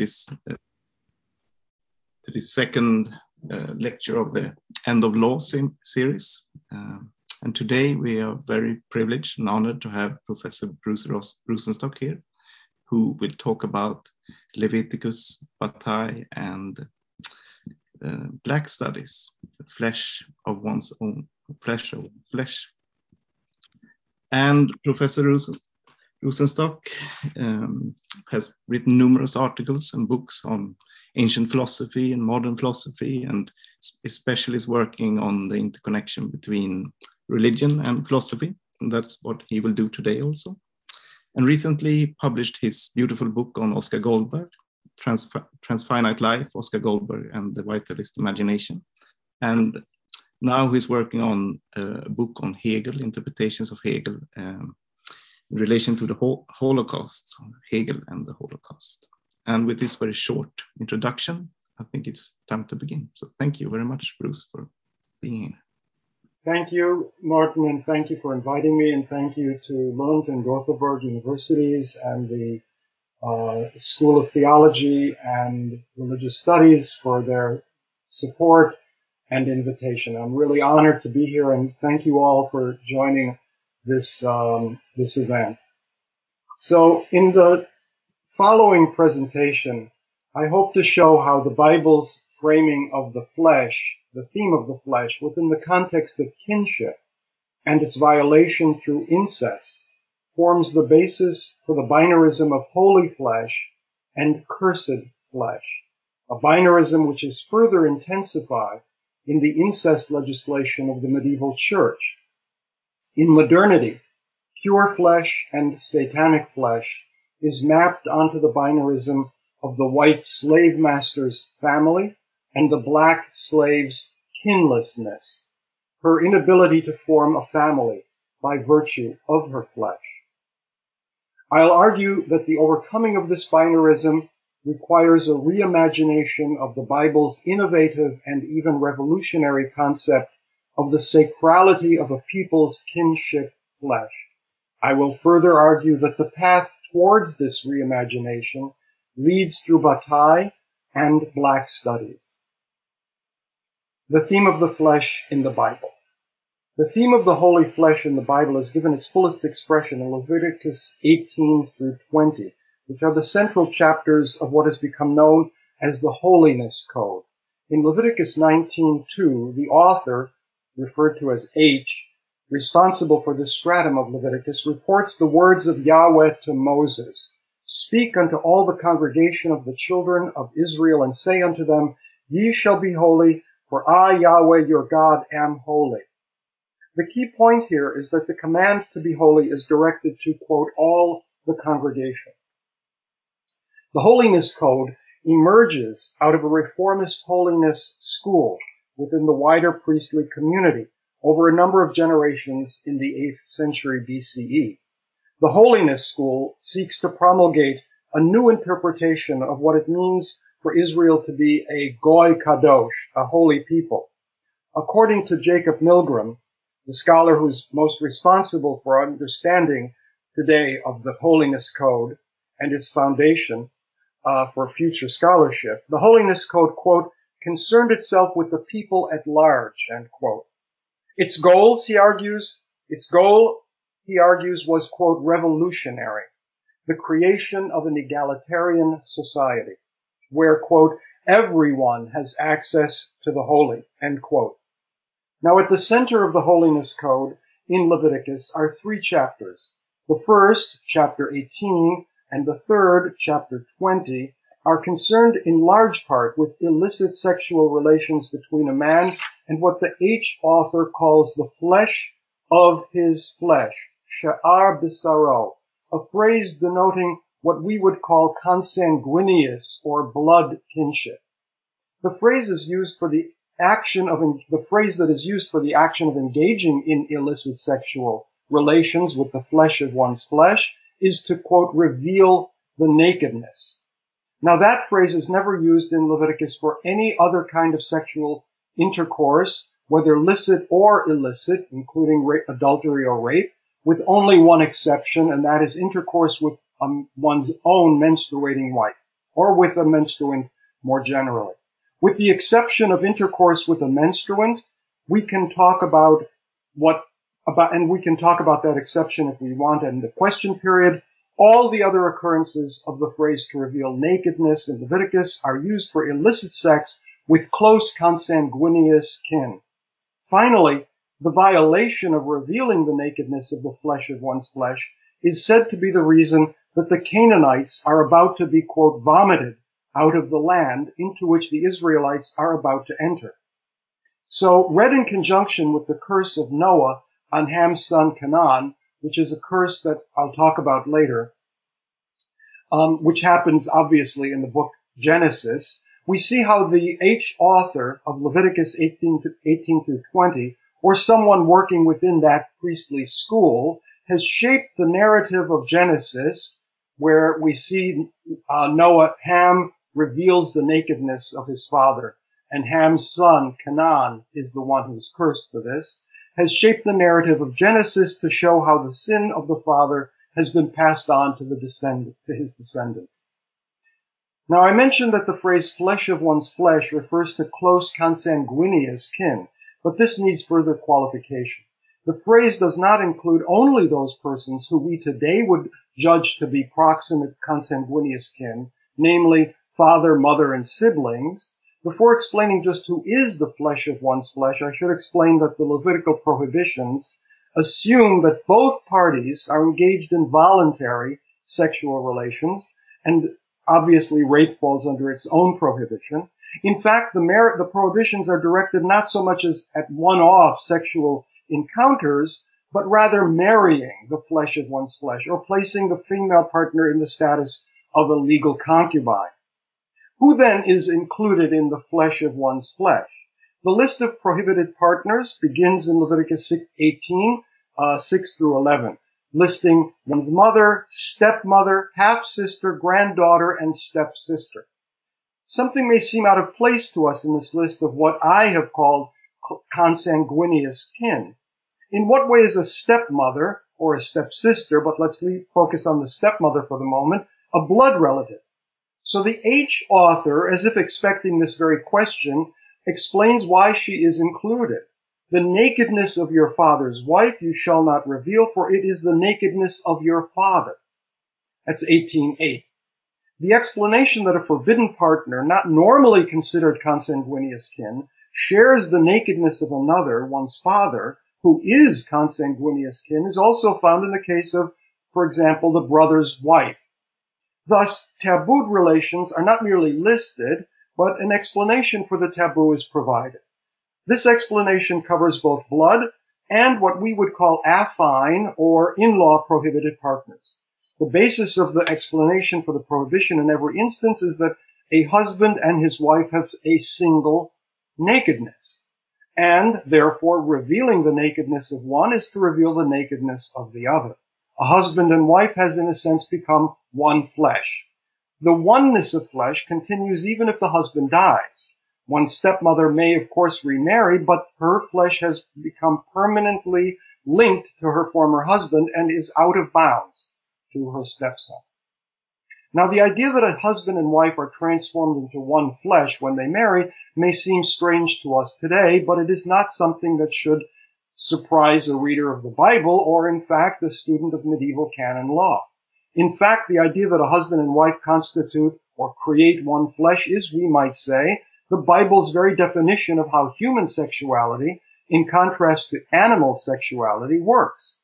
this uh, this second uh, lecture of the End of Law series. Um, and today we are very privileged and honored to have Professor Bruce Ross Rosenstock here, who will talk about Leviticus, Bataille, and uh, Black Studies, the flesh of one's own flesh of flesh. And Professor Rosen, Rosenstock um, has written numerous articles and books on ancient philosophy and modern philosophy, and especially is working on the interconnection between religion and philosophy. And that's what he will do today also. And recently he published his beautiful book on Oskar Goldberg, Trans Transfinite Life, Oskar Goldberg and the Vitalist Imagination. And now he's working on a book on Hegel, interpretations of Hegel um, in relation to the Holocaust, Hegel and the Holocaust. And with this very short introduction, I think it's time to begin. So thank you very much, Bruce, for being here. Thank you, Martin, and thank you for inviting me, and thank you to Lund and Gothenburg universities and the uh, School of Theology and Religious Studies for their support and invitation. I'm really honored to be here, and thank you all for joining this um, this event. So, in the following presentation, I hope to show how the Bible's framing of the flesh, the theme of the flesh, within the context of kinship and its violation through incest, forms the basis for the binarism of holy flesh and cursed flesh, a binarism which is further intensified in the incest legislation of the medieval church. In modernity, pure flesh and satanic flesh is mapped onto the binarism of the white slave master's family and the black slave's kinlessness, her inability to form a family by virtue of her flesh. I'll argue that the overcoming of this binarism requires a reimagination of the Bible's innovative and even revolutionary concept of the sacrality of a people's kinship flesh. I will further argue that the path towards this reimagination leads through Bataille and Black studies. The theme of the flesh in the Bible. The theme of the holy flesh in the Bible is given its fullest expression in Leviticus 18 through 20, which are the central chapters of what has become known as the Holiness Code. In Leviticus 19:2, the author, referred to as H, responsible for this stratum of Leviticus, reports the words of Yahweh to Moses. Speak unto all the congregation of the children of Israel and say unto them, Ye shall be holy, for I, Yahweh your God, am holy. The key point here is that the command to be holy is directed to, quote, all the congregation. The Holiness Code emerges out of a reformist holiness school within the wider priestly community over a number of generations in the 8th century BCE. The Holiness School seeks to promulgate a new interpretation of what it means for Israel to be a Goy Kadosh, a holy people. According to Jacob Milgrom, the scholar who's most responsible for understanding today of the Holiness Code and its foundation uh, for future scholarship, the Holiness Code, quote, concerned itself with the people at large, end quote. Its goals, he argues, its goal, he argues, was, quote, revolutionary. The creation of an egalitarian society where, quote, everyone has access to the holy, end quote. Now at the center of the holiness code in Leviticus are three chapters. The first, chapter 18, and the third, chapter 20, are concerned in large part with illicit sexual relations between a man and what the H author calls the flesh of his flesh, sha'ar bisaro, a phrase denoting what we would call consanguineous or blood kinship. The phrase is used for the action of, the phrase that is used for the action of engaging in illicit sexual relations with the flesh of one's flesh is to quote, reveal the nakedness. Now that phrase is never used in Leviticus for any other kind of sexual intercourse, whether licit or illicit, including rape, adultery or rape, with only one exception, and that is intercourse with um, one's own menstruating wife or with a menstruant more generally. With the exception of intercourse with a menstruant, we can talk about what about, and we can talk about that exception if we want in the question period. All the other occurrences of the phrase to reveal nakedness in Leviticus are used for illicit sex with close consanguineous kin. Finally, the violation of revealing the nakedness of the flesh of one's flesh is said to be the reason that the Canaanites are about to be, quote, vomited out of the land into which the Israelites are about to enter. So, read in conjunction with the curse of Noah on Ham's son Canaan, which is a curse that I'll talk about later, um, which happens obviously in the book Genesis, we see how the H author of Leviticus 18, 18 through 20, or someone working within that priestly school, has shaped the narrative of Genesis, where we see uh, Noah, Ham reveals the nakedness of his father, and Ham's son, Canaan, is the one who is cursed for this, has shaped the narrative of Genesis to show how the sin of the father has been passed on to the descendant, to his descendants. Now I mentioned that the phrase flesh of one's flesh refers to close consanguineous kin, but this needs further qualification. The phrase does not include only those persons who we today would judge to be proximate consanguineous kin, namely father, mother, and siblings. Before explaining just who is the flesh of one's flesh, I should explain that the Levitical prohibitions assume that both parties are engaged in voluntary sexual relations, and obviously rape falls under its own prohibition. In fact, the, mer- the prohibitions are directed not so much as at one-off sexual encounters, but rather marrying the flesh of one's flesh or placing the female partner in the status of a legal concubine. Who then is included in the flesh of one's flesh? The list of prohibited partners begins in Leviticus 18, uh, 6 through 11, listing one's mother, stepmother, half-sister, granddaughter, and stepsister. Something may seem out of place to us in this list of what I have called consanguineous kin. In what way is a stepmother or a stepsister, but let's leave, focus on the stepmother for the moment, a blood relative? So the H author, as if expecting this very question, explains why she is included. The nakedness of your father's wife you shall not reveal, for it is the nakedness of your father. That's 18.8. The explanation that a forbidden partner, not normally considered consanguineous kin, shares the nakedness of another, one's father, who is consanguineous kin, is also found in the case of, for example, the brother's wife. Thus, tabooed relations are not merely listed, but an explanation for the taboo is provided. This explanation covers both blood and what we would call affine or in-law prohibited partners. The basis of the explanation for the prohibition in every instance is that a husband and his wife have a single nakedness. And therefore, revealing the nakedness of one is to reveal the nakedness of the other. A husband and wife has in a sense become one flesh. The oneness of flesh continues even if the husband dies. One stepmother may of course remarry, but her flesh has become permanently linked to her former husband and is out of bounds to her stepson. Now the idea that a husband and wife are transformed into one flesh when they marry may seem strange to us today, but it is not something that should surprise a reader of the Bible or in fact a student of medieval canon law. In fact, the idea that a husband and wife constitute or create one flesh is, we might say, the Bible's very definition of how human sexuality, in contrast to animal sexuality, works.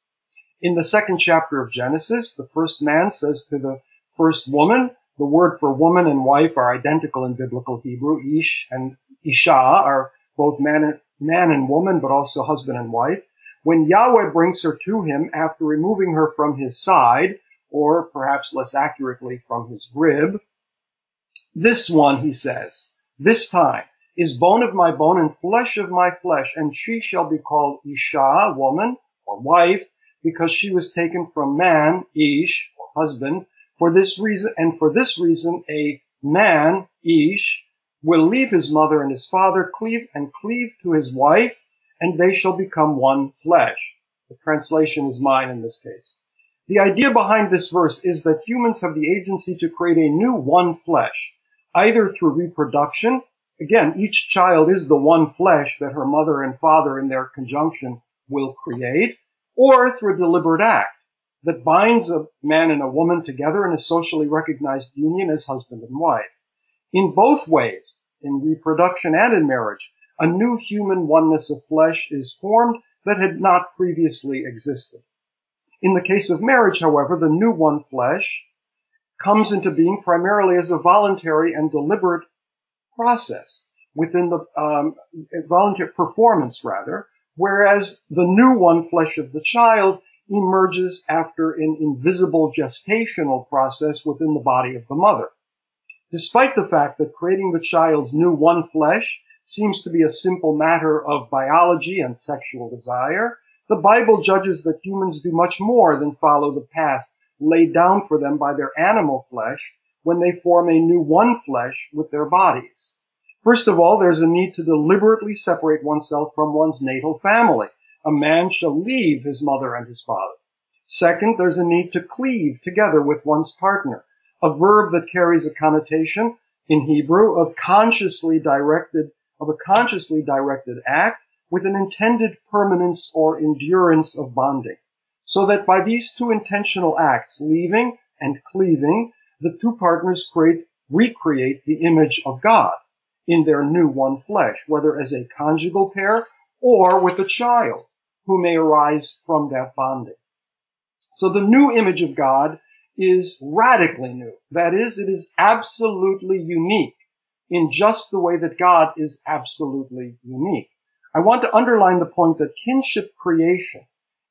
In the second chapter of Genesis, the first man says to the first woman, the word for woman and wife are identical in biblical Hebrew. Ish and Isha are both man and, man and woman, but also husband and wife. When Yahweh brings her to him after removing her from his side, or perhaps less accurately from his rib. This one, he says, this time is bone of my bone and flesh of my flesh, and she shall be called Isha, woman, or wife, because she was taken from man, Ish, or husband. For this reason, and for this reason, a man, Ish, will leave his mother and his father, cleave and cleave to his wife, and they shall become one flesh. The translation is mine in this case. The idea behind this verse is that humans have the agency to create a new one flesh, either through reproduction. Again, each child is the one flesh that her mother and father in their conjunction will create, or through a deliberate act that binds a man and a woman together in a socially recognized union as husband and wife. In both ways, in reproduction and in marriage, a new human oneness of flesh is formed that had not previously existed. In the case of marriage, however, the new one flesh comes into being primarily as a voluntary and deliberate process within the um, voluntary performance, rather, whereas the new one flesh of the child emerges after an invisible gestational process within the body of the mother. Despite the fact that creating the child's new one flesh seems to be a simple matter of biology and sexual desire, the Bible judges that humans do much more than follow the path laid down for them by their animal flesh when they form a new one flesh with their bodies. First of all, there's a need to deliberately separate oneself from one's natal family. A man shall leave his mother and his father. Second, there's a need to cleave together with one's partner, a verb that carries a connotation in Hebrew of consciously directed, of a consciously directed act with an intended permanence or endurance of bonding. So that by these two intentional acts, leaving and cleaving, the two partners create, recreate the image of God in their new one flesh, whether as a conjugal pair or with a child who may arise from that bonding. So the new image of God is radically new. That is, it is absolutely unique in just the way that God is absolutely unique. I want to underline the point that kinship creation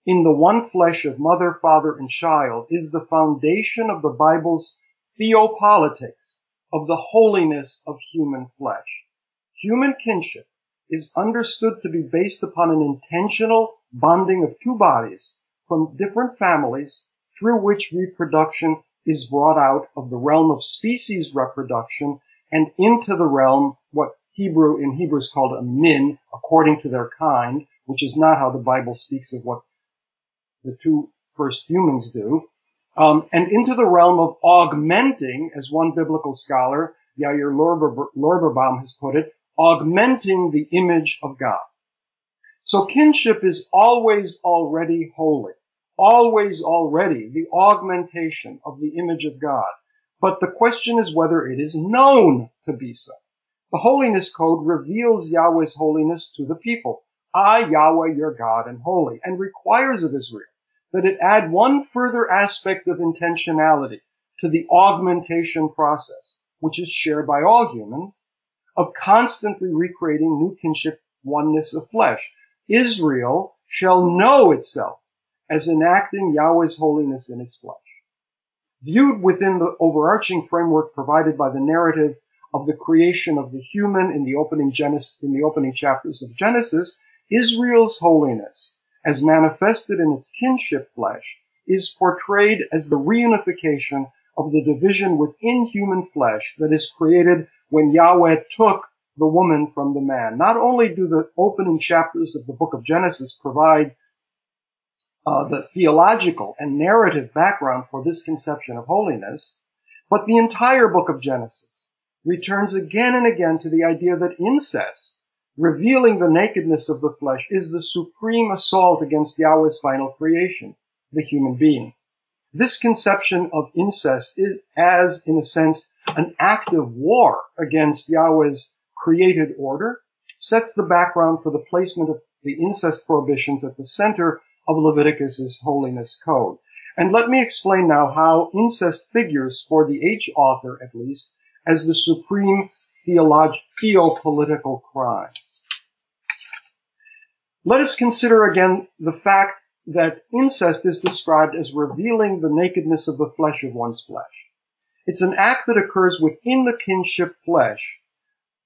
in the one flesh of mother, father, and child is the foundation of the Bible's theopolitics of the holiness of human flesh. Human kinship is understood to be based upon an intentional bonding of two bodies from different families through which reproduction is brought out of the realm of species reproduction and into the realm, what Hebrew in Hebrew is called a min, according to their kind, which is not how the Bible speaks of what the two first humans do, um, and into the realm of augmenting, as one biblical scholar, Yair Lorberbaum, has put it, augmenting the image of God. So kinship is always already holy, always already the augmentation of the image of God. But the question is whether it is known to be so. The holiness code reveals Yahweh's holiness to the people. I, Yahweh, your God, am holy, and requires of Israel that it add one further aspect of intentionality to the augmentation process, which is shared by all humans, of constantly recreating new kinship oneness of flesh. Israel shall know itself as enacting Yahweh's holiness in its flesh. Viewed within the overarching framework provided by the narrative of the creation of the human in the opening Genesis, in the opening chapters of Genesis, Israel's holiness, as manifested in its kinship flesh, is portrayed as the reunification of the division within human flesh that is created when Yahweh took the woman from the man. Not only do the opening chapters of the book of Genesis provide uh, the theological and narrative background for this conception of holiness, but the entire book of Genesis returns again and again to the idea that incest, revealing the nakedness of the flesh, is the supreme assault against Yahweh's final creation, the human being. This conception of incest is as, in a sense, an active war against Yahweh's created order, sets the background for the placement of the incest prohibitions at the center of Leviticus's holiness code. And let me explain now how incest figures, for the H author at least, as the supreme theolog- theopolitical crime. Let us consider again the fact that incest is described as revealing the nakedness of the flesh of one's flesh. It's an act that occurs within the kinship flesh,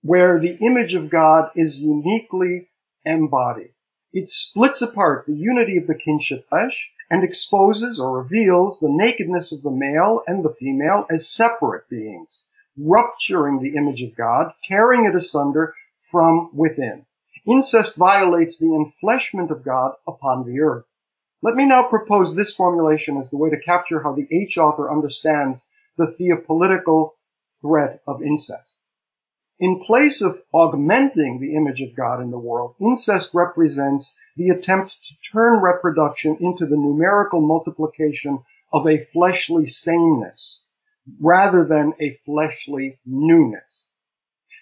where the image of God is uniquely embodied. It splits apart the unity of the kinship flesh and exposes or reveals the nakedness of the male and the female as separate beings, rupturing the image of God, tearing it asunder from within. Incest violates the enfleshment of God upon the earth. Let me now propose this formulation as the way to capture how the H author understands the theopolitical threat of incest. In place of augmenting the image of God in the world, incest represents the attempt to turn reproduction into the numerical multiplication of a fleshly sameness rather than a fleshly newness.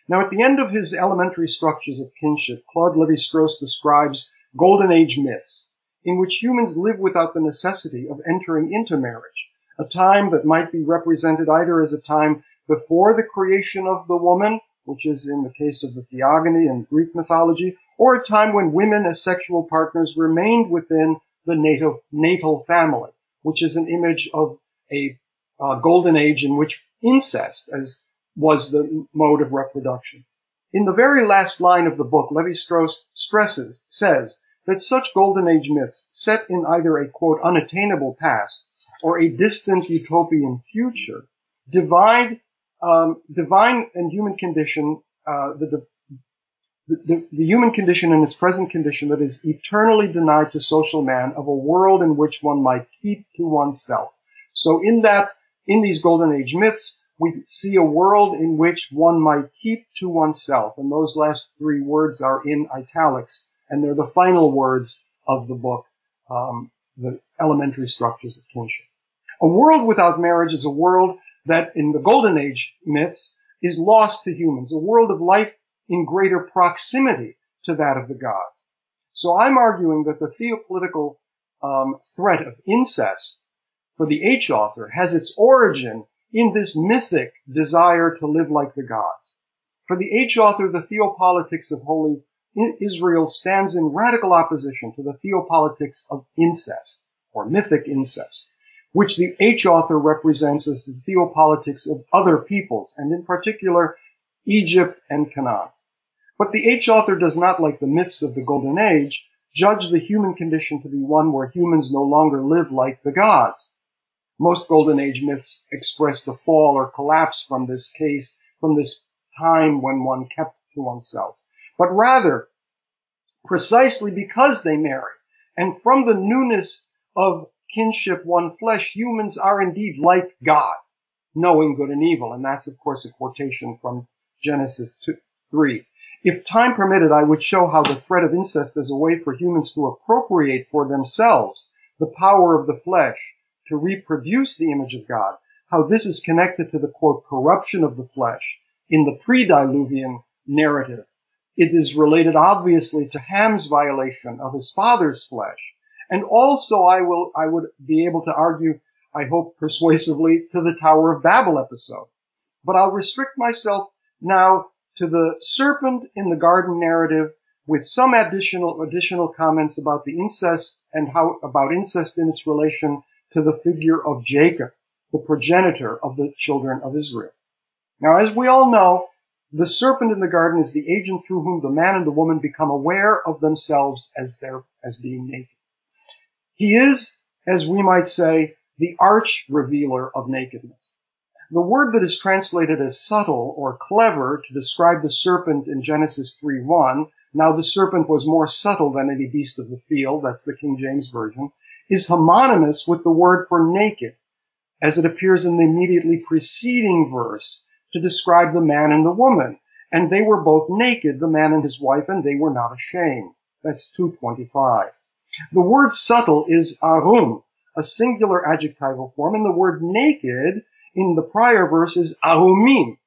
Now, at the end of his elementary structures of kinship, Claude Lévi-Strauss describes golden age myths in which humans live without the necessity of entering into marriage, a time that might be represented either as a time before the creation of the woman, which is in the case of the theogony and Greek mythology, or a time when women as sexual partners remained within the native, natal family, which is an image of a uh, golden age in which incest as was the mode of reproduction. In the very last line of the book, Levi-Strauss stresses, says that such golden age myths set in either a quote unattainable past or a distant utopian future divide um, divine and human condition, uh, the, the, the, human condition in its present condition that is eternally denied to social man of a world in which one might keep to oneself. So in that, in these golden age myths, we see a world in which one might keep to oneself. And those last three words are in italics, and they're the final words of the book, um, The Elementary Structures of Kinship. A world without marriage is a world that in the Golden Age myths is lost to humans, a world of life in greater proximity to that of the gods. So I'm arguing that the theopolitical um, threat of incest for the H author has its origin in this mythic desire to live like the gods. For the H author, the theopolitics of holy Israel stands in radical opposition to the theopolitics of incest or mythic incest, which the H author represents as the theopolitics of other peoples, and in particular, Egypt and Canaan. But the H author does not, like the myths of the Golden Age, judge the human condition to be one where humans no longer live like the gods. Most Golden Age myths express the fall or collapse from this case, from this time when one kept to oneself. But rather, precisely because they marry, and from the newness of kinship one flesh, humans are indeed like God, knowing good and evil. And that's, of course, a quotation from Genesis 2, 3. If time permitted, I would show how the threat of incest is a way for humans to appropriate for themselves the power of the flesh to reproduce the image of God, how this is connected to the quote, corruption of the flesh in the pre-diluvian narrative. It is related obviously to Ham's violation of his father's flesh. And also I will, I would be able to argue, I hope persuasively, to the Tower of Babel episode. But I'll restrict myself now to the serpent in the garden narrative with some additional, additional comments about the incest and how, about incest in its relation to the figure of Jacob, the progenitor of the children of Israel. Now, as we all know, the serpent in the garden is the agent through whom the man and the woman become aware of themselves as their, as being naked. He is, as we might say, the arch revealer of nakedness. The word that is translated as subtle or clever to describe the serpent in Genesis 3:1, now the serpent was more subtle than any beast of the field, that's the King James Version, is homonymous with the word for naked, as it appears in the immediately preceding verse to describe the man and the woman. And they were both naked, the man and his wife, and they were not ashamed. That's 225. The word subtle is arum, a singular adjectival form, and the word naked in the prior verse is arumim,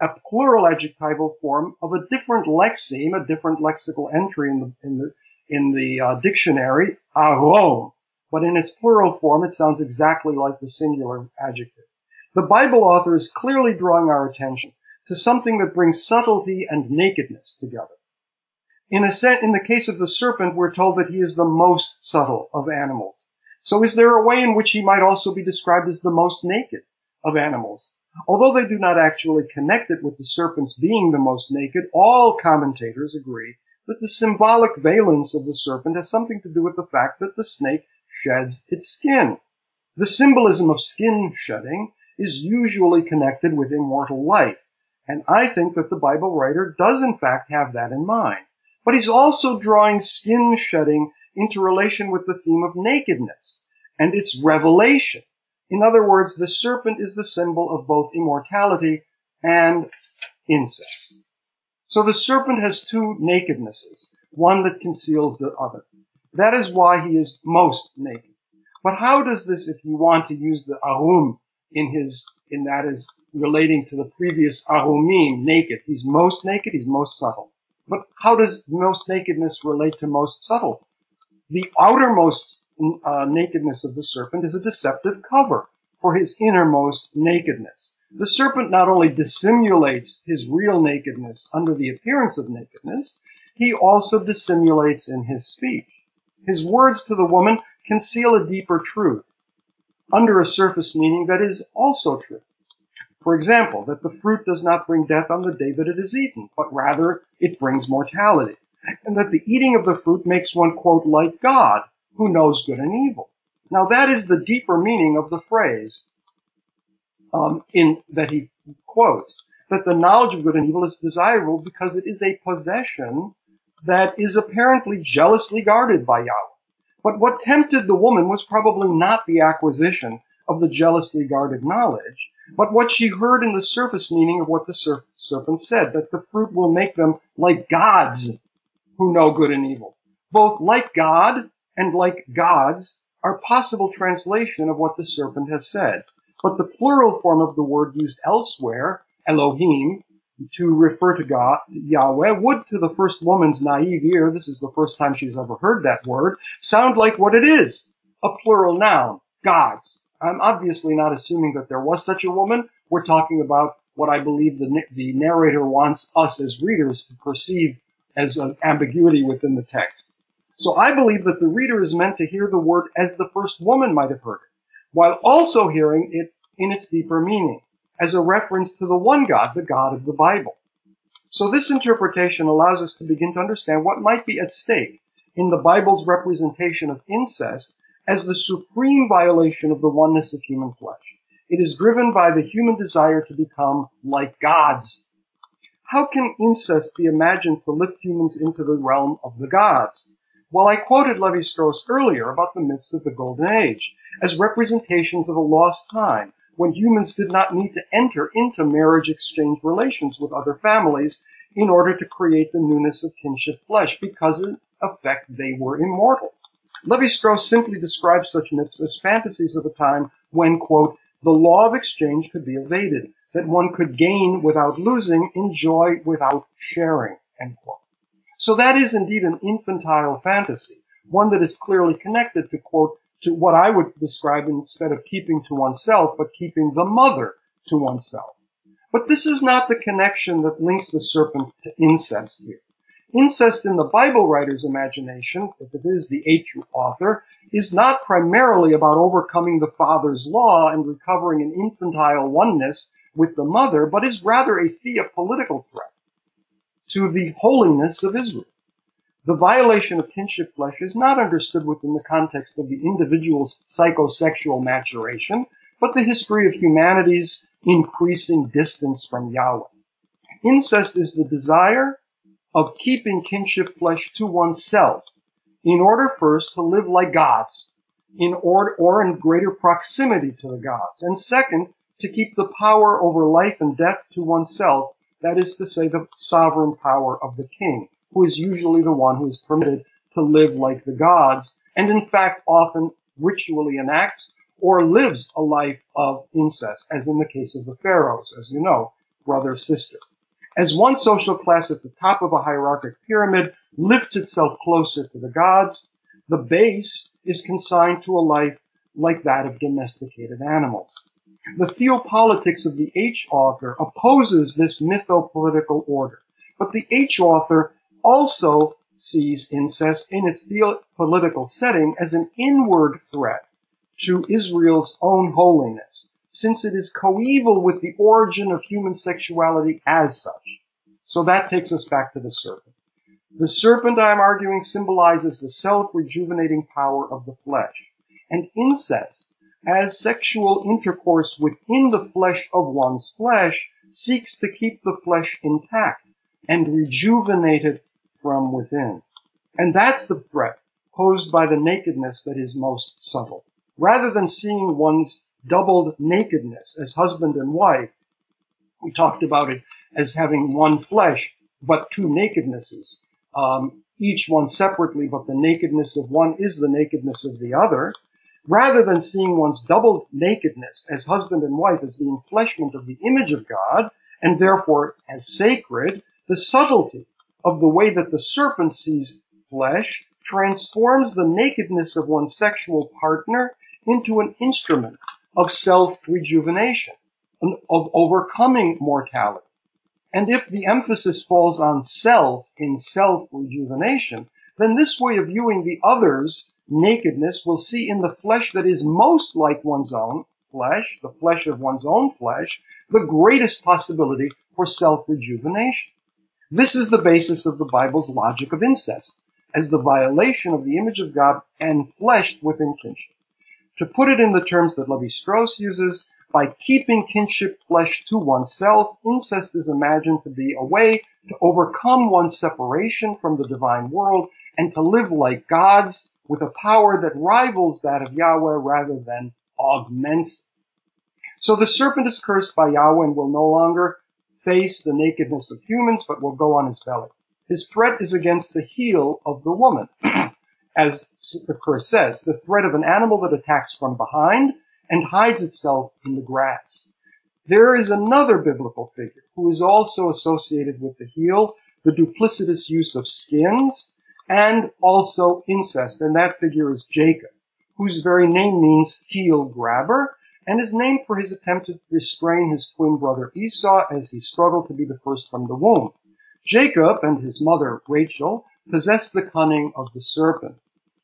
a plural adjectival form of a different lexeme, a different lexical entry in the, in the, in the uh, dictionary, arom but in its plural form, it sounds exactly like the singular adjective. The Bible author is clearly drawing our attention to something that brings subtlety and nakedness together. In, a in the case of the serpent, we're told that he is the most subtle of animals. So is there a way in which he might also be described as the most naked of animals? Although they do not actually connect it with the serpent's being the most naked, all commentators agree that the symbolic valence of the serpent has something to do with the fact that the snake sheds its skin. The symbolism of skin shedding is usually connected with immortal life, and I think that the Bible writer does in fact have that in mind. But he's also drawing skin shedding into relation with the theme of nakedness and its revelation. In other words, the serpent is the symbol of both immortality and incest. So the serpent has two nakednesses, one that conceals the other. That is why he is most naked. But how does this, if you want to use the arum in his, in that is relating to the previous arumim, naked. He's most naked, he's most subtle. But how does most nakedness relate to most subtle? The outermost uh, nakedness of the serpent is a deceptive cover for his innermost nakedness. The serpent not only dissimulates his real nakedness under the appearance of nakedness, he also dissimulates in his speech. His words to the woman conceal a deeper truth under a surface meaning that is also true. For example, that the fruit does not bring death on the day that it is eaten, but rather it brings mortality. And that the eating of the fruit makes one, quote, like God, who knows good and evil. Now that is the deeper meaning of the phrase um, in that he quotes, that the knowledge of good and evil is desirable because it is a possession that is apparently jealously guarded by Yahweh. But what tempted the woman was probably not the acquisition of the jealously guarded knowledge, but what she heard in the surface meaning of what the serpent said, that the fruit will make them like gods who know good and evil. Both like God and like gods are possible translation of what the serpent has said. But the plural form of the word used elsewhere, Elohim, to refer to God, Yahweh, would to the first woman's naive ear, this is the first time she's ever heard that word, sound like what it is, a plural noun, gods. I'm obviously not assuming that there was such a woman. We're talking about what I believe the, the narrator wants us as readers to perceive as an ambiguity within the text. So I believe that the reader is meant to hear the word as the first woman might have heard it, while also hearing it in its deeper meaning, as a reference to the one God, the God of the Bible. So this interpretation allows us to begin to understand what might be at stake in the Bible's representation of incest as the supreme violation of the oneness of human flesh. It is driven by the human desire to become like gods. How can incest be imagined to lift humans into the realm of the gods? Well, I quoted Levi Strauss earlier about the myths of the Golden Age as representations of a lost time when humans did not need to enter into marriage exchange relations with other families in order to create the newness of kinship flesh because in effect they were immortal. Levi-Strauss simply describes such myths as fantasies of a time when, quote, the law of exchange could be evaded, that one could gain without losing, enjoy without sharing, end quote. So that is indeed an infantile fantasy, one that is clearly connected to, quote, to what I would describe instead of keeping to oneself, but keeping the mother to oneself. But this is not the connection that links the serpent to incest here. Incest in the Bible writer's imagination, if it is the H author, is not primarily about overcoming the father's law and recovering an infantile oneness with the mother, but is rather a theopolitical threat to the holiness of Israel. The violation of kinship flesh is not understood within the context of the individual's psychosexual maturation, but the history of humanity's increasing distance from Yahweh. Incest is the desire of keeping kinship flesh to oneself in order first to live like gods in order or in greater proximity to the gods and second to keep the power over life and death to oneself that is to say the sovereign power of the king who is usually the one who is permitted to live like the gods and in fact often ritually enacts or lives a life of incest as in the case of the pharaohs as you know brother sister as one social class at the top of a hierarchic pyramid lifts itself closer to the gods, the base is consigned to a life like that of domesticated animals. The theopolitics of the H author opposes this mythopolitical order, but the H author also sees incest in its theopolitical setting as an inward threat to Israel's own holiness, since it is coeval with the origin of human sexuality as such. So that takes us back to the serpent. The serpent, I am arguing, symbolizes the self-rejuvenating power of the flesh. And incest, as sexual intercourse within the flesh of one's flesh, seeks to keep the flesh intact and rejuvenate it from within. And that's the threat posed by the nakedness that is most subtle. Rather than seeing one's doubled nakedness as husband and wife, we talked about it as having one flesh, but two nakednesses, um, each one separately, but the nakedness of one is the nakedness of the other. Rather than seeing one's double nakedness as husband and wife as the enfleshment of the image of God, and therefore as sacred, the subtlety of the way that the serpent sees flesh transforms the nakedness of one's sexual partner into an instrument of self-rejuvenation, of overcoming mortality. And if the emphasis falls on self in self-rejuvenation, then this way of viewing the other's nakedness will see in the flesh that is most like one's own flesh, the flesh of one's own flesh, the greatest possibility for self-rejuvenation. This is the basis of the Bible's logic of incest, as the violation of the image of God and fleshed within kinship. To put it in the terms that Levi Strauss uses, by keeping kinship flesh to oneself, incest is imagined to be a way to overcome one's separation from the divine world and to live like gods with a power that rivals that of Yahweh rather than augments. So the serpent is cursed by Yahweh and will no longer face the nakedness of humans, but will go on his belly. His threat is against the heel of the woman. As the curse says, the threat of an animal that attacks from behind and hides itself in the grass. There is another biblical figure who is also associated with the heel, the duplicitous use of skins, and also incest, and that figure is Jacob, whose very name means heel grabber, and is named for his attempt to restrain his twin brother Esau as he struggled to be the first from the womb. Jacob and his mother Rachel possessed the cunning of the serpent.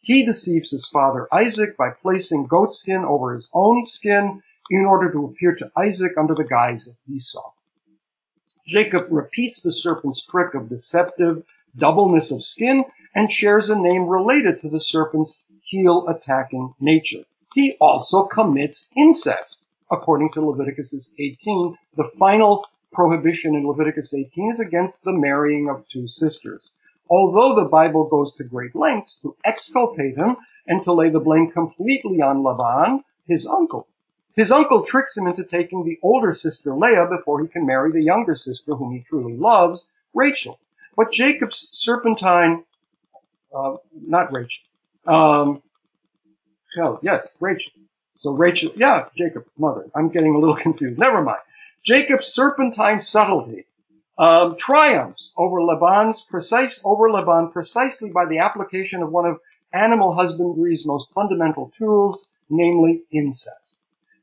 He deceives his father Isaac by placing goat skin over his own skin in order to appear to Isaac under the guise of Esau. Jacob repeats the serpent's trick of deceptive doubleness of skin and shares a name related to the serpent's heel attacking nature he also commits incest. According to Leviticus 18, the final prohibition in Leviticus 18 is against the marrying of two sisters. Although the Bible goes to great lengths to exculpate him and to lay the blame completely on Laban, his uncle. His uncle tricks him into taking the older sister Leah before he can marry the younger sister whom he truly loves, Rachel. But Jacob's serpentine, uh, not Rachel, um, Hell, yes, Rachel. So Rachel, yeah, Jacob, mother. I'm getting a little confused. Never mind. Jacob's serpentine subtlety um, triumphs over Laban's precise over Laban precisely by the application of one of animal husbandry's most fundamental tools, namely incest.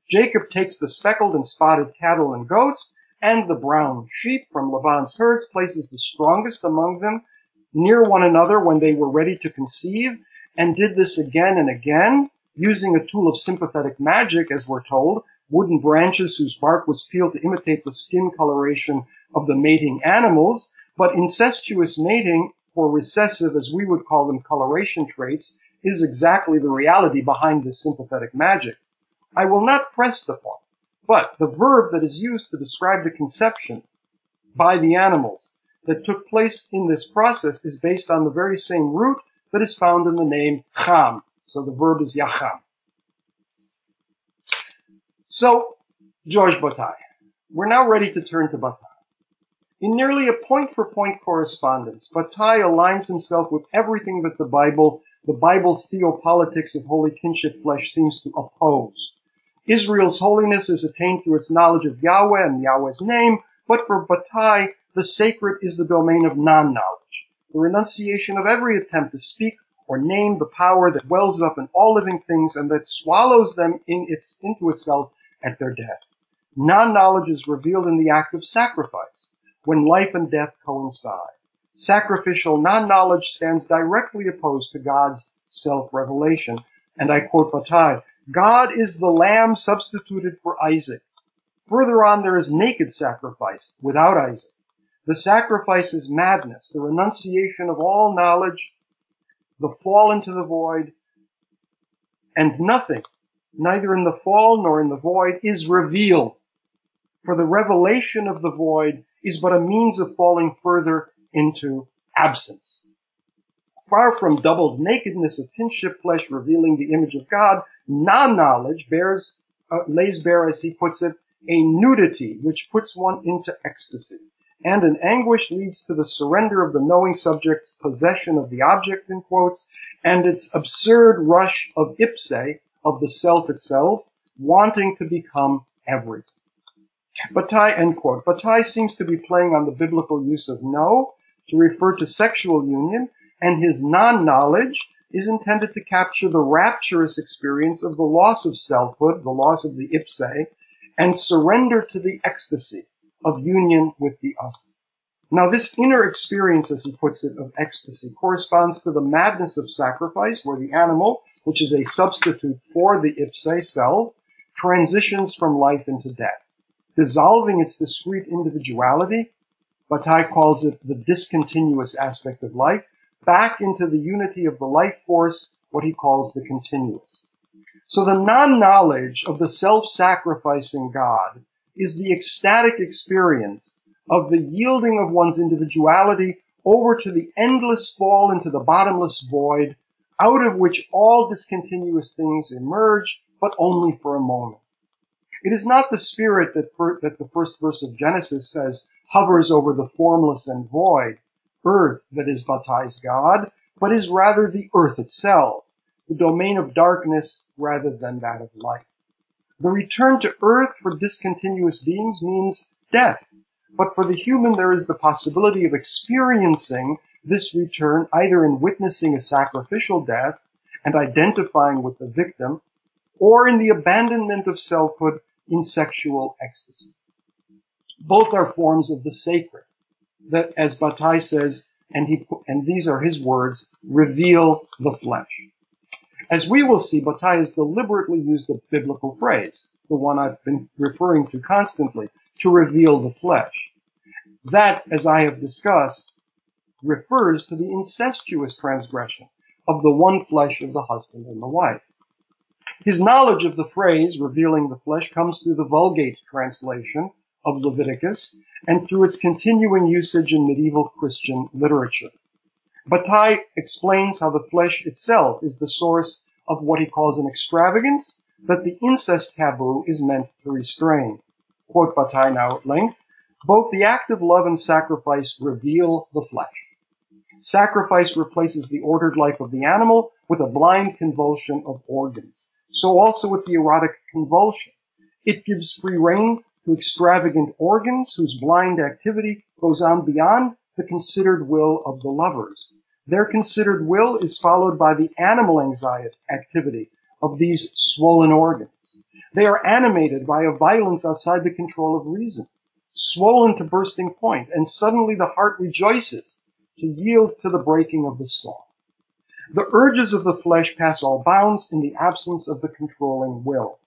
Jacob takes the speckled and spotted cattle and goats and the brown sheep from Laban's herds, places the strongest among them near one another when they were ready to conceive, and did this again and again using a tool of sympathetic magic, as we're told, wooden branches whose bark was peeled to imitate the skin coloration of the mating animals, but incestuous mating for recessive, as we would call them, coloration traits, is exactly the reality behind this sympathetic magic. I will not press the point, but the verb that is used to describe the conception by the animals that took place in this process is based on the very same root that is found in the name cham, so the verb is yacham. So, George Bataille. We're now ready to turn to Bataille. In nearly a point-for-point correspondence, Bataille aligns himself with everything that the Bible, the Bible's theopolitics of holy kinship flesh seems to oppose. Israel's holiness is attained through its knowledge of Yahweh and Yahweh's name, but for Bataille, the sacred is the domain of non-knowledge, the renunciation of every attempt to speak or name the power that wells up in all living things and that swallows them in its, into itself at their death. Non-knowledge is revealed in the act of sacrifice, when life and death coincide. Sacrificial non-knowledge stands directly opposed to God's self-revelation. And I quote Bataille, God is the lamb substituted for Isaac. Further on, there is naked sacrifice without Isaac. The sacrifice is madness, the renunciation of all knowledge, the fall into the void, and nothing, neither in the fall nor in the void, is revealed. For the revelation of the void is but a means of falling further into absence. Far from doubled nakedness of kinship flesh revealing the image of God, non-knowledge bears, uh, lays bare, as he puts it, a nudity which puts one into ecstasy. And an anguish leads to the surrender of the knowing subject's possession of the object, in quotes, and its absurd rush of ipse, of the self itself, wanting to become everything. Bataille, end quote. Bataille seems to be playing on the biblical use of know to refer to sexual union, and his non-knowledge is intended to capture the rapturous experience of the loss of selfhood, the loss of the ipse, and surrender to the ecstasy of union with the other. Now, this inner experience, as he puts it, of ecstasy corresponds to the madness of sacrifice, where the animal, which is a substitute for the ipse self, transitions from life into death, dissolving its discrete individuality. Bataille calls it the discontinuous aspect of life, back into the unity of the life force, what he calls the continuous. So the non-knowledge of the self-sacrificing God is the ecstatic experience of the yielding of one's individuality over to the endless fall into the bottomless void, out of which all discontinuous things emerge, but only for a moment. It is not the spirit that, for, that the first verse of Genesis says hovers over the formless and void, earth that is Bataille's God, but is rather the earth itself, the domain of darkness rather than that of light. The return to earth for discontinuous beings means death. But for the human, there is the possibility of experiencing this return either in witnessing a sacrificial death and identifying with the victim, or in the abandonment of selfhood in sexual ecstasy. Both are forms of the sacred that, as Bataille says, and, he, and these are his words, reveal the flesh. As we will see, Bataille has deliberately used a biblical phrase, the one I've been referring to constantly, to reveal the flesh. That, as I have discussed, refers to the incestuous transgression of the one flesh of the husband and the wife. His knowledge of the phrase revealing the flesh comes through the Vulgate translation of Leviticus and through its continuing usage in medieval Christian literature. Bataille explains how the flesh itself is the source of what he calls an extravagance that the incest taboo is meant to restrain. Quote Bataille now at length, both the act of love and sacrifice reveal the flesh. Sacrifice replaces the ordered life of the animal with a blind convulsion of organs. So also with the erotic convulsion. It gives free rein to extravagant organs whose blind activity goes on beyond the considered will of the lovers. Their considered will is followed by the animal anxiety activity of these swollen organs. They are animated by a violence outside the control of reason, swollen to bursting point, and suddenly the heart rejoices to yield to the breaking of the storm. The urges of the flesh pass all bounds in the absence of the controlling will.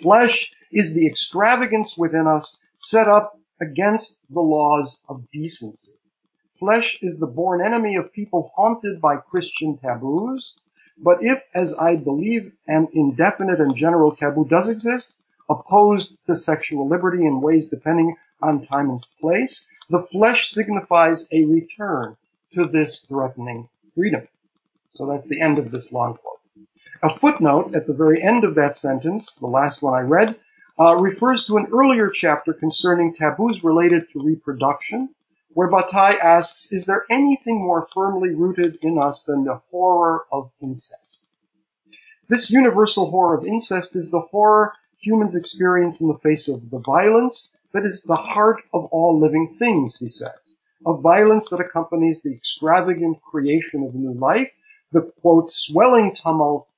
Flesh is the extravagance within us set up against the laws of decency. Flesh is the born enemy of people haunted by Christian taboos. But if, as I believe, an indefinite and general taboo does exist, opposed to sexual liberty in ways depending on time and place, the flesh signifies a return to this threatening freedom. So that's the end of this long quote. A footnote at the very end of that sentence, the last one I read, uh, refers to an earlier chapter concerning taboos related to reproduction, where Bataille asks, is there anything more firmly rooted in us than the horror of incest? This universal horror of incest is the horror humans experience in the face of the violence that is the heart of all living things, he says. A violence that accompanies the extravagant creation of new life, the quote, swelling tumult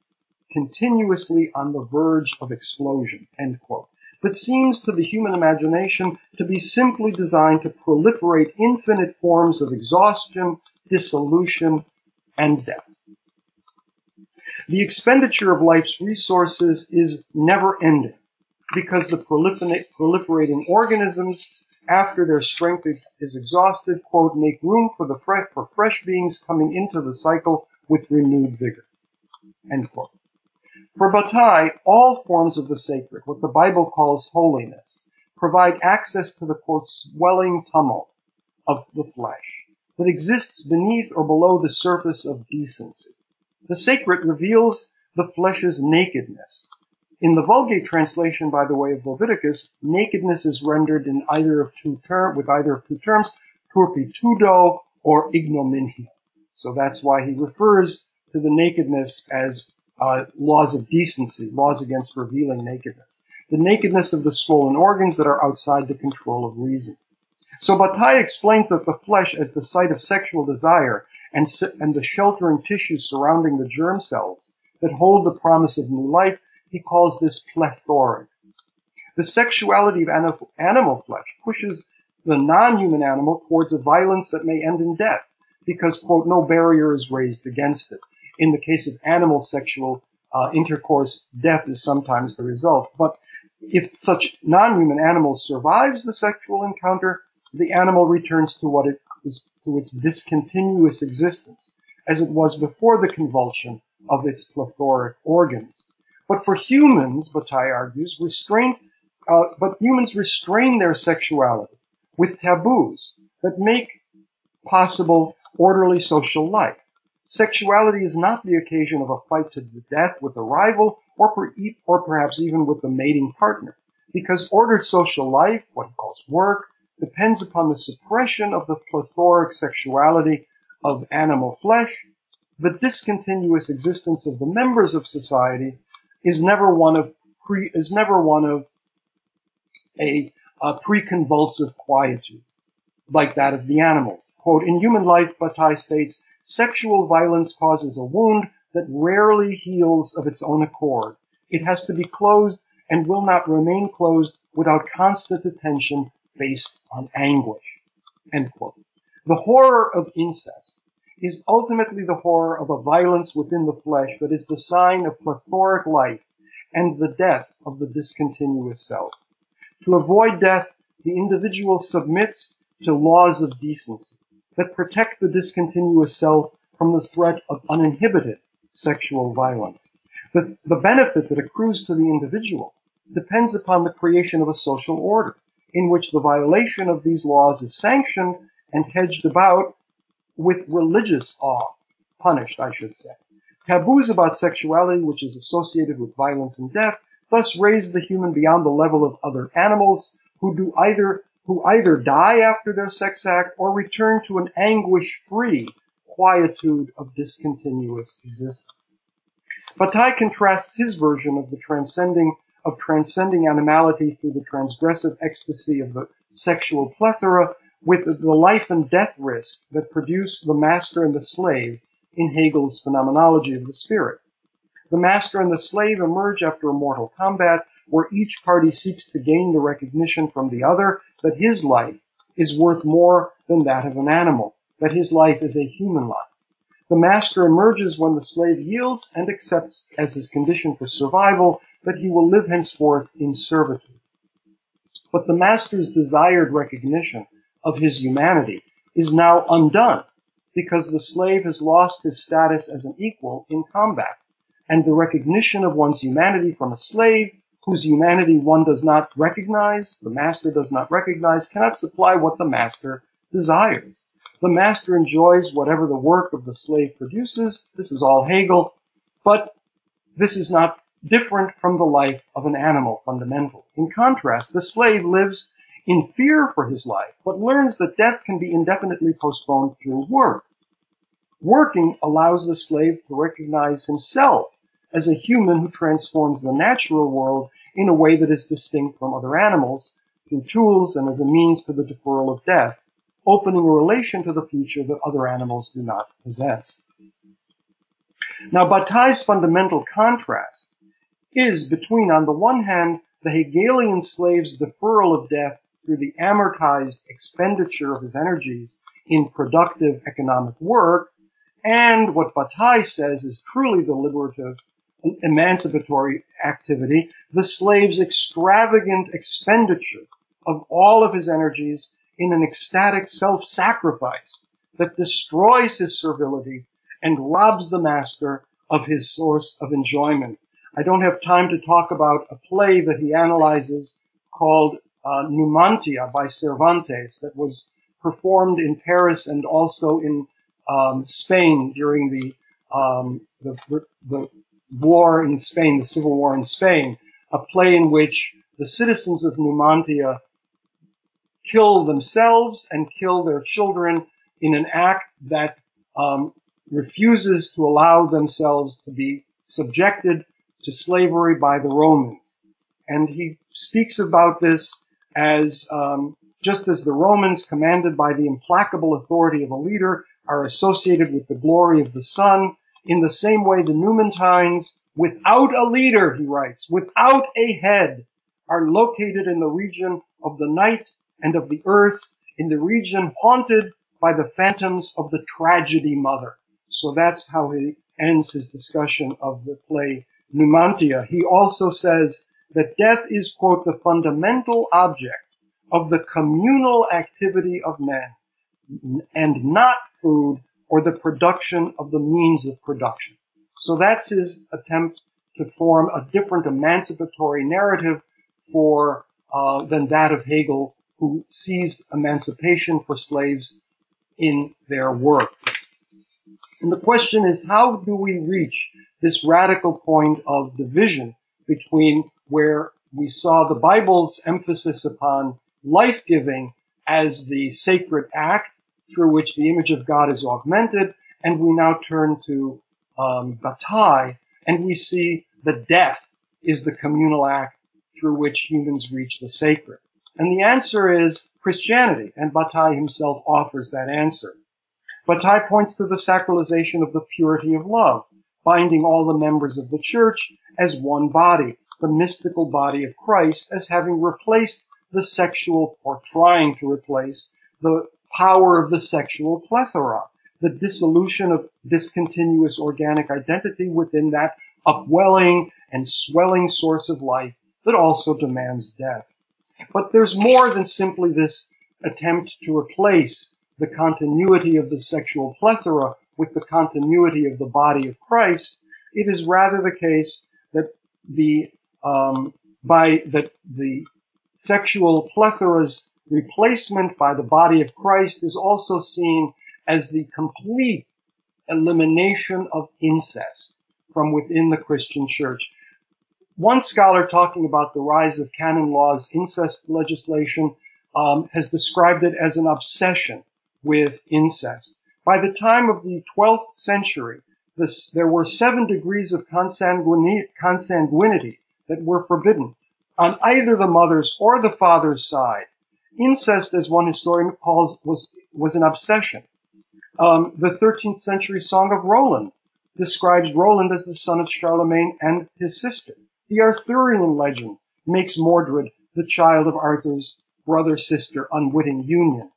continuously on the verge of explosion, end quote but seems to the human imagination to be simply designed to proliferate infinite forms of exhaustion, dissolution, and death. The expenditure of life's resources is never ending because the proliferating organisms, after their strength is exhausted, quote, make room for the fresh, for fresh beings coming into the cycle with renewed vigor, end quote. For Bataille, all forms of the sacred, what the Bible calls holiness, provide access to the quote swelling tumult of the flesh. that exists beneath or below the surface of decency. The sacred reveals the flesh's nakedness. In the Vulgate translation, by the way, of Leviticus, nakedness is rendered in either of two term, with either of two terms, turpitudo or ignominia. So that's why he refers to the nakedness as uh, laws of decency, laws against revealing nakedness. The nakedness of the swollen organs that are outside the control of reason. So Bataille explains that the flesh as the site of sexual desire and, and the sheltering tissues surrounding the germ cells that hold the promise of new life, he calls this plethoric. The sexuality of animal flesh pushes the non-human animal towards a violence that may end in death because, quote, no barrier is raised against it. In the case of animal sexual uh, intercourse, death is sometimes the result. But if such non-human animal survives the sexual encounter, the animal returns to what it is, to its discontinuous existence, as it was before the convulsion of its plethoric organs. But for humans, Bataille argues, restraint, uh, but humans restrain their sexuality with taboos that make possible orderly social life. Sexuality is not the occasion of a fight to the death with a rival or, per, or perhaps even with the mating partner, because ordered social life, what he calls work, depends upon the suppression of the plethoric sexuality of animal flesh. The discontinuous existence of the members of society is never one of pre, is never one of a, a pre-convulsive quietude like that of the animals. Quote, in human life, Bataille states, sexual violence causes a wound that rarely heals of its own accord. It has to be closed and will not remain closed without constant attention based on anguish. End quote. The horror of incest is ultimately the horror of a violence within the flesh that is the sign of plethoric life and the death of the discontinuous self. To avoid death, the individual submits to laws of decency that protect the discontinuous self from the threat of uninhibited sexual violence. The, the benefit that accrues to the individual depends upon the creation of a social order in which the violation of these laws is sanctioned and hedged about with religious awe, punished, I should say. Taboos about sexuality, which is associated with violence and death, thus raise the human beyond the level of other animals who do either who either die after their sex act or return to an anguish-free quietude of discontinuous existence. Bataille contrasts his version of the transcending of transcending animality through the transgressive ecstasy of the sexual plethora with the life and death risk that produce the master and the slave in Hegel's phenomenology of the spirit. The master and the slave emerge after a mortal combat where each party seeks to gain the recognition from the other that his life is worth more than that of an animal, that his life is a human life. The master emerges when the slave yields and accepts as his condition for survival that he will live henceforth in servitude. But the master's desired recognition of his humanity is now undone because the slave has lost his status as an equal in combat, and the recognition of one's humanity from a slave whose humanity one does not recognize, the master does not recognize, cannot supply what the master desires. The master enjoys whatever the work of the slave produces. This is all Hegel, but this is not different from the life of an animal fundamental. In contrast, the slave lives in fear for his life, but learns that death can be indefinitely postponed through work. Working allows the slave to recognize himself as a human who transforms the natural world in a way that is distinct from other animals through tools and as a means for the deferral of death, opening a relation to the future that other animals do not possess. Now, Bataille's fundamental contrast is between, on the one hand, the Hegelian slave's deferral of death through the amortized expenditure of his energies in productive economic work, and what Bataille says is truly the liberative, emancipatory activity, the slave's extravagant expenditure of all of his energies in an ecstatic self-sacrifice that destroys his servility and robs the master of his source of enjoyment. I don't have time to talk about a play that he analyzes called uh, Numantia by Cervantes that was performed in Paris and also in um, Spain during the, um, the, the war in Spain, the civil war in Spain, a play in which the citizens of Numantia kill themselves and kill their children in an act that um, refuses to allow themselves to be subjected to slavery by the Romans. And he speaks about this as um, just as the Romans, commanded by the implacable authority of a leader, are associated with the glory of the sun, in the same way the Numantines, without a leader, he writes, without a head, are located in the region of the night and of the earth, in the region haunted by the phantoms of the tragedy mother. So that's how he ends his discussion of the play Numantia. He also says that death is, quote, the fundamental object of the communal activity of men and not food or the production of the means of production. So that's his attempt to form a different emancipatory narrative for uh, than that of Hegel, who sees emancipation for slaves in their work. And the question is, how do we reach this radical point of division between where we saw the Bible's emphasis upon life giving as the sacred act through which the image of God is augmented. And we now turn to um, Bataille and we see that death is the communal act through which humans reach the sacred. And the answer is Christianity, and Bataille himself offers that answer. Bataille points to the sacralization of the purity of love, binding all the members of the church as one body, the mystical body of Christ, as having replaced the sexual, or trying to replace, the power of the sexual plethora, the dissolution of discontinuous organic identity within that upwelling and swelling source of life that also demands death. But there's more than simply this attempt to replace the continuity of the sexual plethora with the continuity of the body of Christ. It is rather the case that the um, by that the sexual plethora's replacement by the body of Christ is also seen as the complete elimination of incest from within the Christian church. One scholar talking about the rise of canon law's incest legislation um, has described it as an obsession with incest. By the time of the 12th century, this, there were seven degrees of consanguinity that were forbidden on either the mother's or the father's side. Incest, as one historian calls, was, was an obsession. Um, the 13th century Song of Roland describes Roland as the son of Charlemagne and his sister. The Arthurian legend makes Mordred the child of Arthur's brother-sister unwitting union.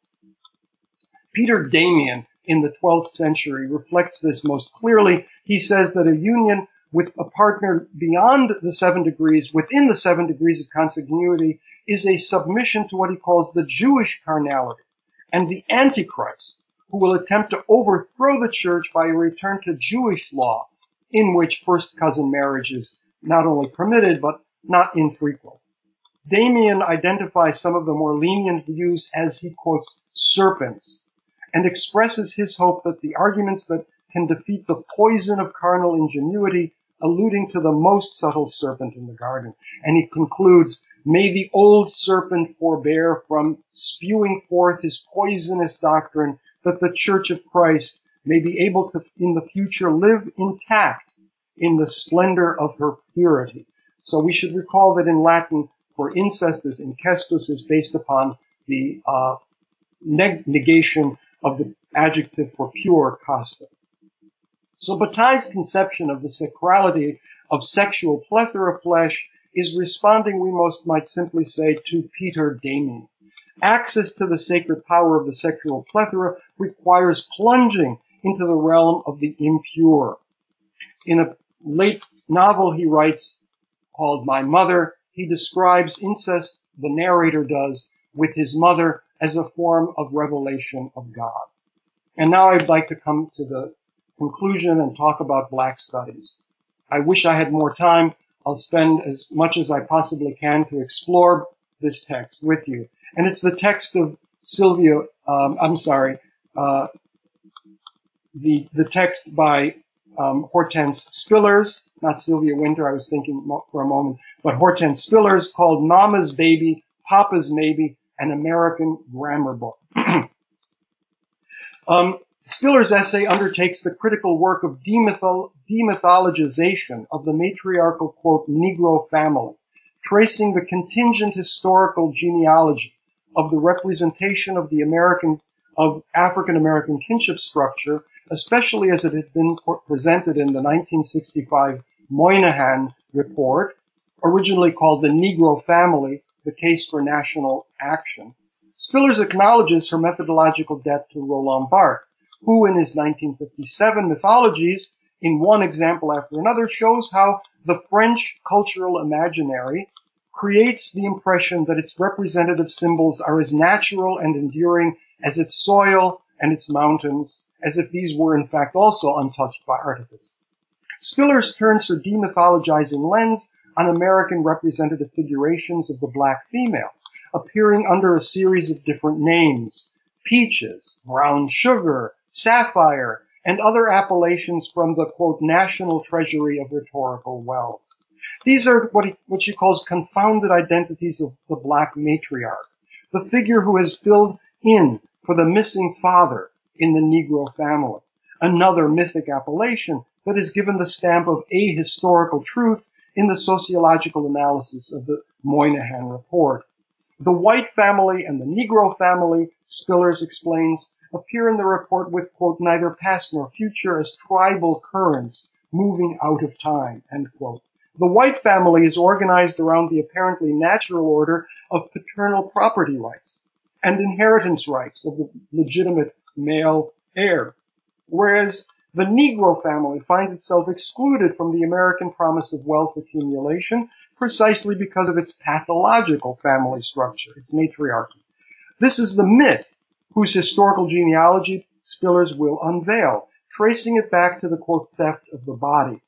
Peter Damian in the 12th century reflects this most clearly. He says that a union with a partner beyond the seven degrees, within the seven degrees of consanguinity, is a submission to what he calls the Jewish carnality and the Antichrist, who will attempt to overthrow the church by a return to Jewish law, in which first cousin marriage is not only permitted, but not infrequent. Damian identifies some of the more lenient views as he quotes serpents and expresses his hope that the arguments that can defeat the poison of carnal ingenuity alluding to the most subtle serpent in the garden. And he concludes, may the old serpent forbear from spewing forth his poisonous doctrine that the church of Christ may be able to in the future live intact in the splendor of her purity. So we should recall that in Latin, for incest is incestus is based upon the uh, neg- negation of the adjective for pure, casta. So Bataille's conception of the sacrality of sexual plethora of flesh is responding, we most might simply say, to Peter Damian. Access to the sacred power of the sexual plethora requires plunging into the realm of the impure. In a late novel he writes called My Mother, he describes incest, the narrator does, with his mother as a form of revelation of God. And now I'd like to come to the conclusion and talk about black studies. I wish I had more time. I'll spend as much as I possibly can to explore this text with you. And it's the text of Sylvia, um, I'm sorry, uh, the, the text by um, Hortense Spillers, not Sylvia Wynter, I was thinking for a moment, but Hortense Spillers called Mama's Baby, Papa's Maybe, an American Grammar Book. um, Spiller's essay undertakes the critical work of demythol- demythologization of the matriarchal, quote, Negro family, tracing the contingent historical genealogy of the representation of the American, of African American kinship structure, especially as it had been presented in the 1965 Moynihan report, originally called the Negro Family, the Case for National Action. Spillers acknowledges her methodological debt to Roland Barthes, who in his 1957 mythologies, in one example after another, shows how the French cultural imaginary creates the impression that its representative symbols are as natural and enduring as its soil and its mountains, as if these were in fact also untouched by artifice. Spillers turns her demythologizing lens on American representative figurations of the black female, appearing under a series of different names, peaches, brown sugar, sapphire, and other appellations from the quote, national treasury of rhetorical wealth. These are what, he, what she calls confounded identities of the black matriarch, the figure who has filled in for the missing father in the Negro family, another mythic appellation that is given the stamp of ahistorical truth in the sociological analysis of the Moynihan report. The white family and the Negro family, Spillers explains, appear in the report with, quote, neither past nor future as tribal currents moving out of time, end quote. The white family is organized around the apparently natural order of paternal property rights and inheritance rights of the legitimate male heir, whereas the Negro family finds itself excluded from the American promise of wealth accumulation precisely because of its pathological family structure, its matriarchy. This is the myth whose historical genealogy Spillers will unveil, tracing it back to the quote theft of the body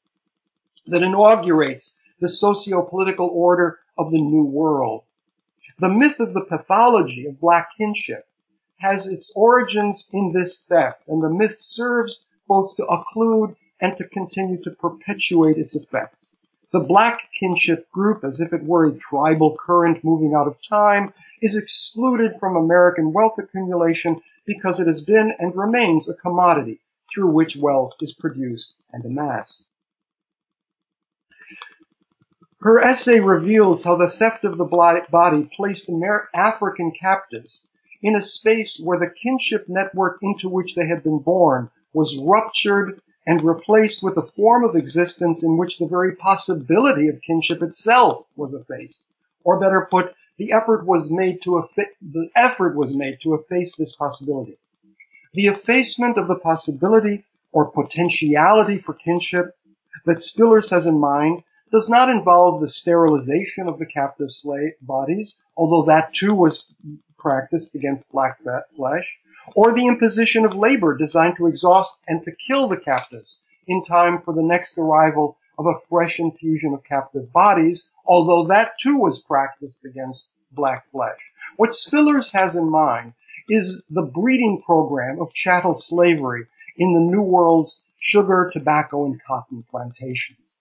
that inaugurates the socio-political order of the New World. The myth of the pathology of black kinship has its origins in this theft, and the myth serves both to occlude and to continue to perpetuate its effects. The black kinship group, as if it were a tribal current moving out of time, is excluded from American wealth accumulation because it has been and remains a commodity through which wealth is produced and amassed. Her essay reveals how the theft of the body placed African captives in a space where the kinship network into which they had been born was ruptured and replaced with a form of existence in which the very possibility of kinship itself was effaced. Or better put, the effort was made to effa- the effort was made to efface this possibility. The effacement of the possibility or potentiality for kinship that Spiller has in mind does not involve the sterilization of the captive slave bodies, although that too was practiced against black flesh, or the imposition of labor designed to exhaust and to kill the captives in time for the next arrival of a fresh infusion of captive bodies, although that too was practiced against black flesh. What Spillers has in mind is the breeding program of chattel slavery in the New World's sugar, tobacco, and cotton plantations.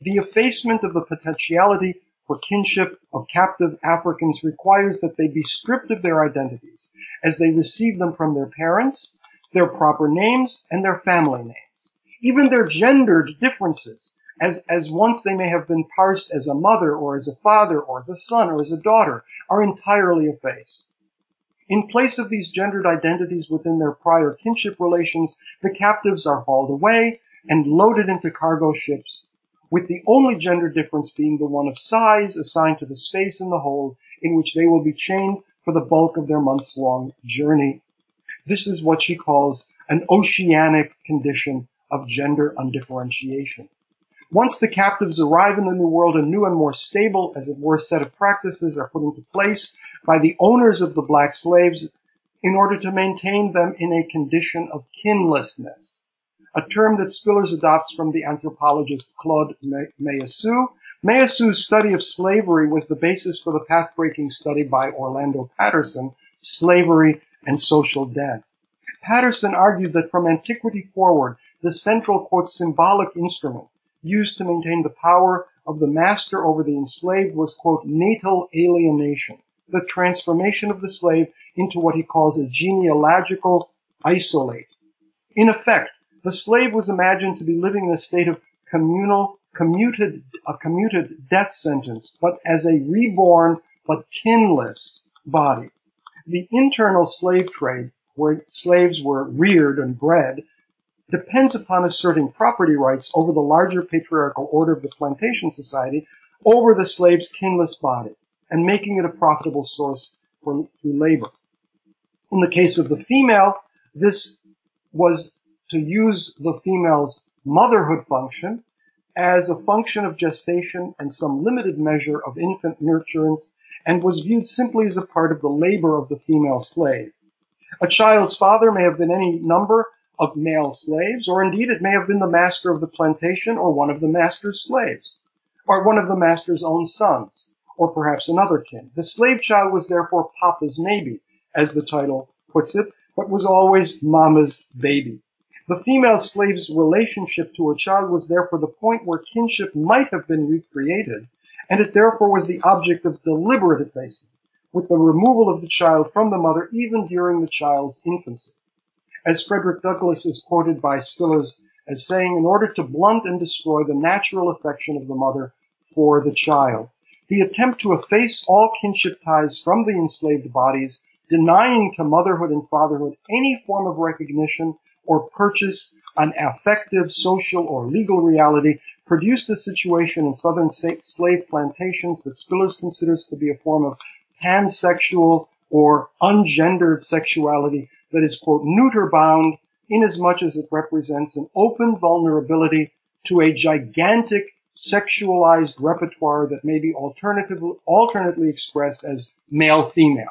The effacement of the potentiality for kinship of captive Africans requires that they be stripped of their identities as they receive them from their parents, their proper names, and their family names. Even their gendered differences as, as once they may have been parsed as a mother or as a father or as a son or as a daughter, are entirely effaced. In place of these gendered identities within their prior kinship relations, the captives are hauled away and loaded into cargo ships, with the only gender difference being the one of size assigned to the space in the hold in which they will be chained for the bulk of their months long journey. This is what she calls an oceanic condition of gender undifferentiation. Once the captives arrive in the New World, a new and more stable, as it were, set of practices are put into place by the owners of the black slaves in order to maintain them in a condition of kinlessness, a term that Spillers adopts from the anthropologist Claude Meillassoux. Meillassoux' study of slavery was the basis for the path-breaking study by Orlando Patterson, slavery, and social death. Patterson argued that from antiquity forward, the central, quote, symbolic instrument used to maintain the power of the master over the enslaved was, quote, natal alienation, the transformation of the slave into what he calls a genealogical isolate. In effect, the slave was imagined to be living in a state of communal, commuted, a commuted death sentence, but as a reborn but kinless body. The internal slave trade, where slaves were reared and bred, depends upon asserting property rights over the larger patriarchal order of the plantation society over the slave's kinless body and making it a profitable source for labor. In the case of the female, this was to use the female's motherhood function as a function of gestation and some limited measure of infant nurturance and was viewed simply as a part of the labor of the female slave. A child's father may have been any number of male slaves, or indeed it may have been the master of the plantation or one of the master's slaves, or one of the master's own sons, or perhaps another kin. The slave child was therefore Papa's maybe, as the title puts it, but was always Mama's baby. The female slave's relationship to her child was therefore the point where kinship might have been recreated, and it therefore was the object of deliberate effacement, with the removal of the child from the mother even during the child's infancy as Frederick Douglass is quoted by Spillers as saying, in order to blunt and destroy the natural affection of the mother for the child. The attempt to efface all kinship ties from the enslaved bodies, denying to motherhood and fatherhood any form of recognition or purchase an affective, social, or legal reality, produced a situation in southern slave plantations that Spillers considers to be a form of pansexual or ungendered sexuality that is, quote, neuter bound inasmuch as it represents an open vulnerability to a gigantic sexualized repertoire that may be alternatively, alternately expressed as male-female.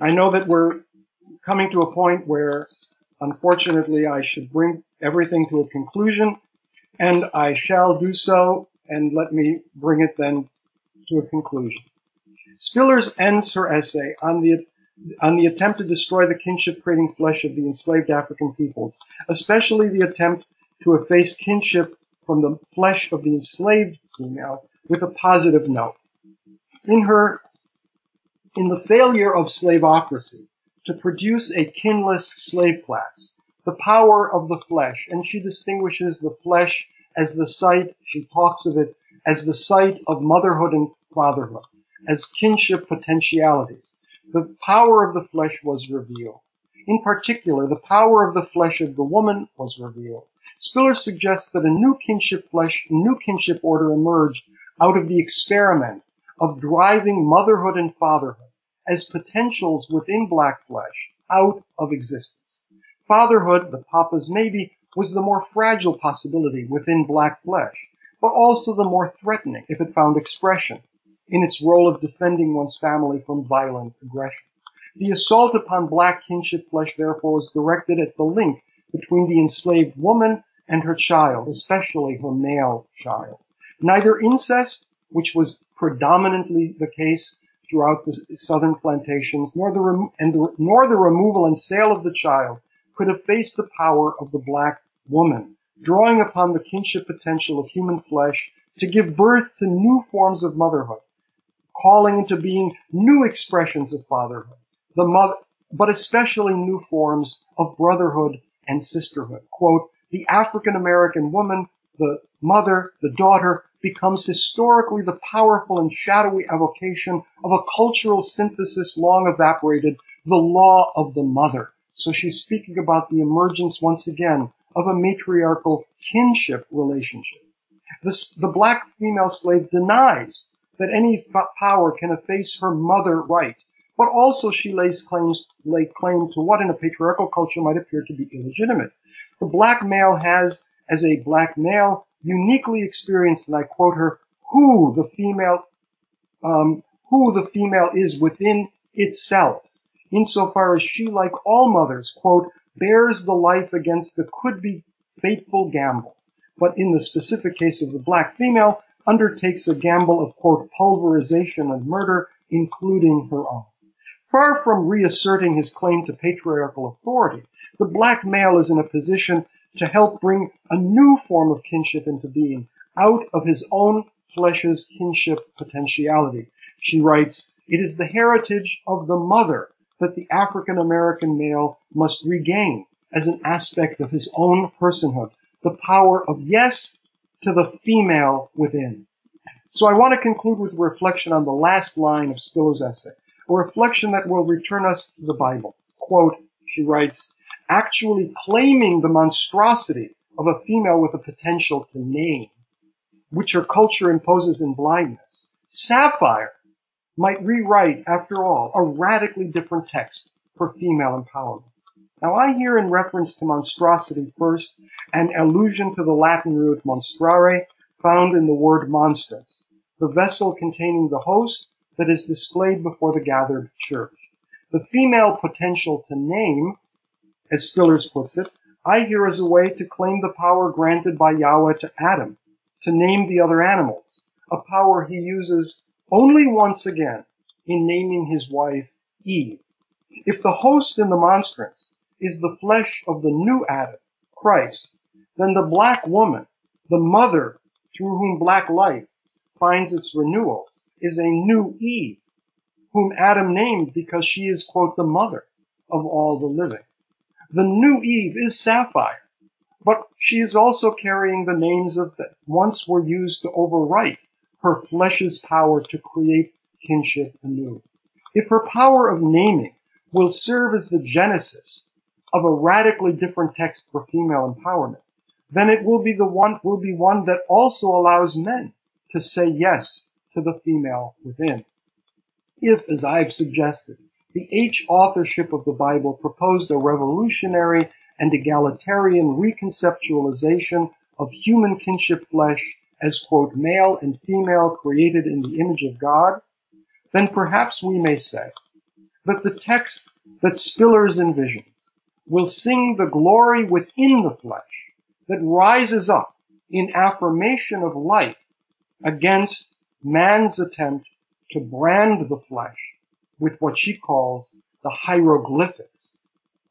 I know that we're coming to a point where, unfortunately, I should bring everything to a conclusion, and I shall do so, and let me bring it then to a conclusion. Spillers ends her essay on the on the attempt to destroy the kinship creating flesh of the enslaved African peoples, especially the attempt to efface kinship from the flesh of the enslaved female with a positive note. In her, in the failure of slavocracy to produce a kinless slave class, the power of the flesh, and she distinguishes the flesh as the site, she talks of it as the site of motherhood and fatherhood as kinship potentialities. The power of the flesh was revealed. In particular, the power of the flesh of the woman was revealed. Spiller suggests that a new kinship flesh, new kinship order emerged out of the experiment of driving motherhood and fatherhood as potentials within black flesh out of existence. Fatherhood, the papa's maybe, was the more fragile possibility within black flesh, but also the more threatening if it found expression in its role of defending one's family from violent aggression. The assault upon black kinship flesh, therefore, is directed at the link between the enslaved woman and her child, especially her male child. Neither incest, which was predominantly the case throughout the southern plantations, nor the, rem- the, nor the removal and sale of the child could efface the power of the black woman, drawing upon the kinship potential of human flesh to give birth to new forms of motherhood, calling into being new expressions of fatherhood, the mother, but especially new forms of brotherhood and sisterhood. Quote, the African American woman, the mother, the daughter, becomes historically the powerful and shadowy evocation of a cultural synthesis long evaporated, the law of the mother. So she's speaking about the emergence once again of a matriarchal kinship relationship. This, the black female slave denies that any power can efface her mother right, but also she lays claims, lay claim to what in a patriarchal culture might appear to be illegitimate. The black male has, as a black male, uniquely experienced, and I quote her, who the female, um, who the female is within itself, insofar as she, like all mothers, quote, bears the life against the could be fateful gamble. But in the specific case of the black female, undertakes a gamble of, quote, pulverization and murder, including her own. Far from reasserting his claim to patriarchal authority, the black male is in a position to help bring a new form of kinship into being out of his own flesh's kinship potentiality. She writes, It is the heritage of the mother that the African American male must regain as an aspect of his own personhood, the power of yes to the female within. So I want to conclude with a reflection on the last line of Spiller's essay, a reflection that will return us to the Bible. Quote, she writes, actually claiming the monstrosity of a female with a potential to name, which her culture imposes in blindness. Sapphire might rewrite, after all, a radically different text for female empowerment. Now I hear in reference to monstrosity first an allusion to the Latin root monstrare found in the word monstrance, the vessel containing the host that is displayed before the gathered church. The female potential to name, as Spillers puts it, I hear as a way to claim the power granted by Yahweh to Adam to name the other animals, a power he uses only once again in naming his wife Eve. If the host in the monstrance is the flesh of the new Adam, Christ, then the black woman, the mother through whom black life finds its renewal, is a new Eve, whom Adam named because she is, quote, the mother of all the living. The new Eve is Sapphire, but she is also carrying the names of that once were used to overwrite her flesh's power to create kinship anew. If her power of naming will serve as the genesis of a radically different text for female empowerment, then it will be the one will be one that also allows men to say yes to the female within. If, as I've suggested, the H authorship of the Bible proposed a revolutionary and egalitarian reconceptualization of human kinship flesh as quote male and female created in the image of God, then perhaps we may say that the text that Spillers envisions will sing the glory within the flesh that rises up in affirmation of life against man's attempt to brand the flesh with what she calls the hieroglyphics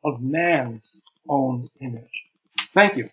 of man's own image. Thank you.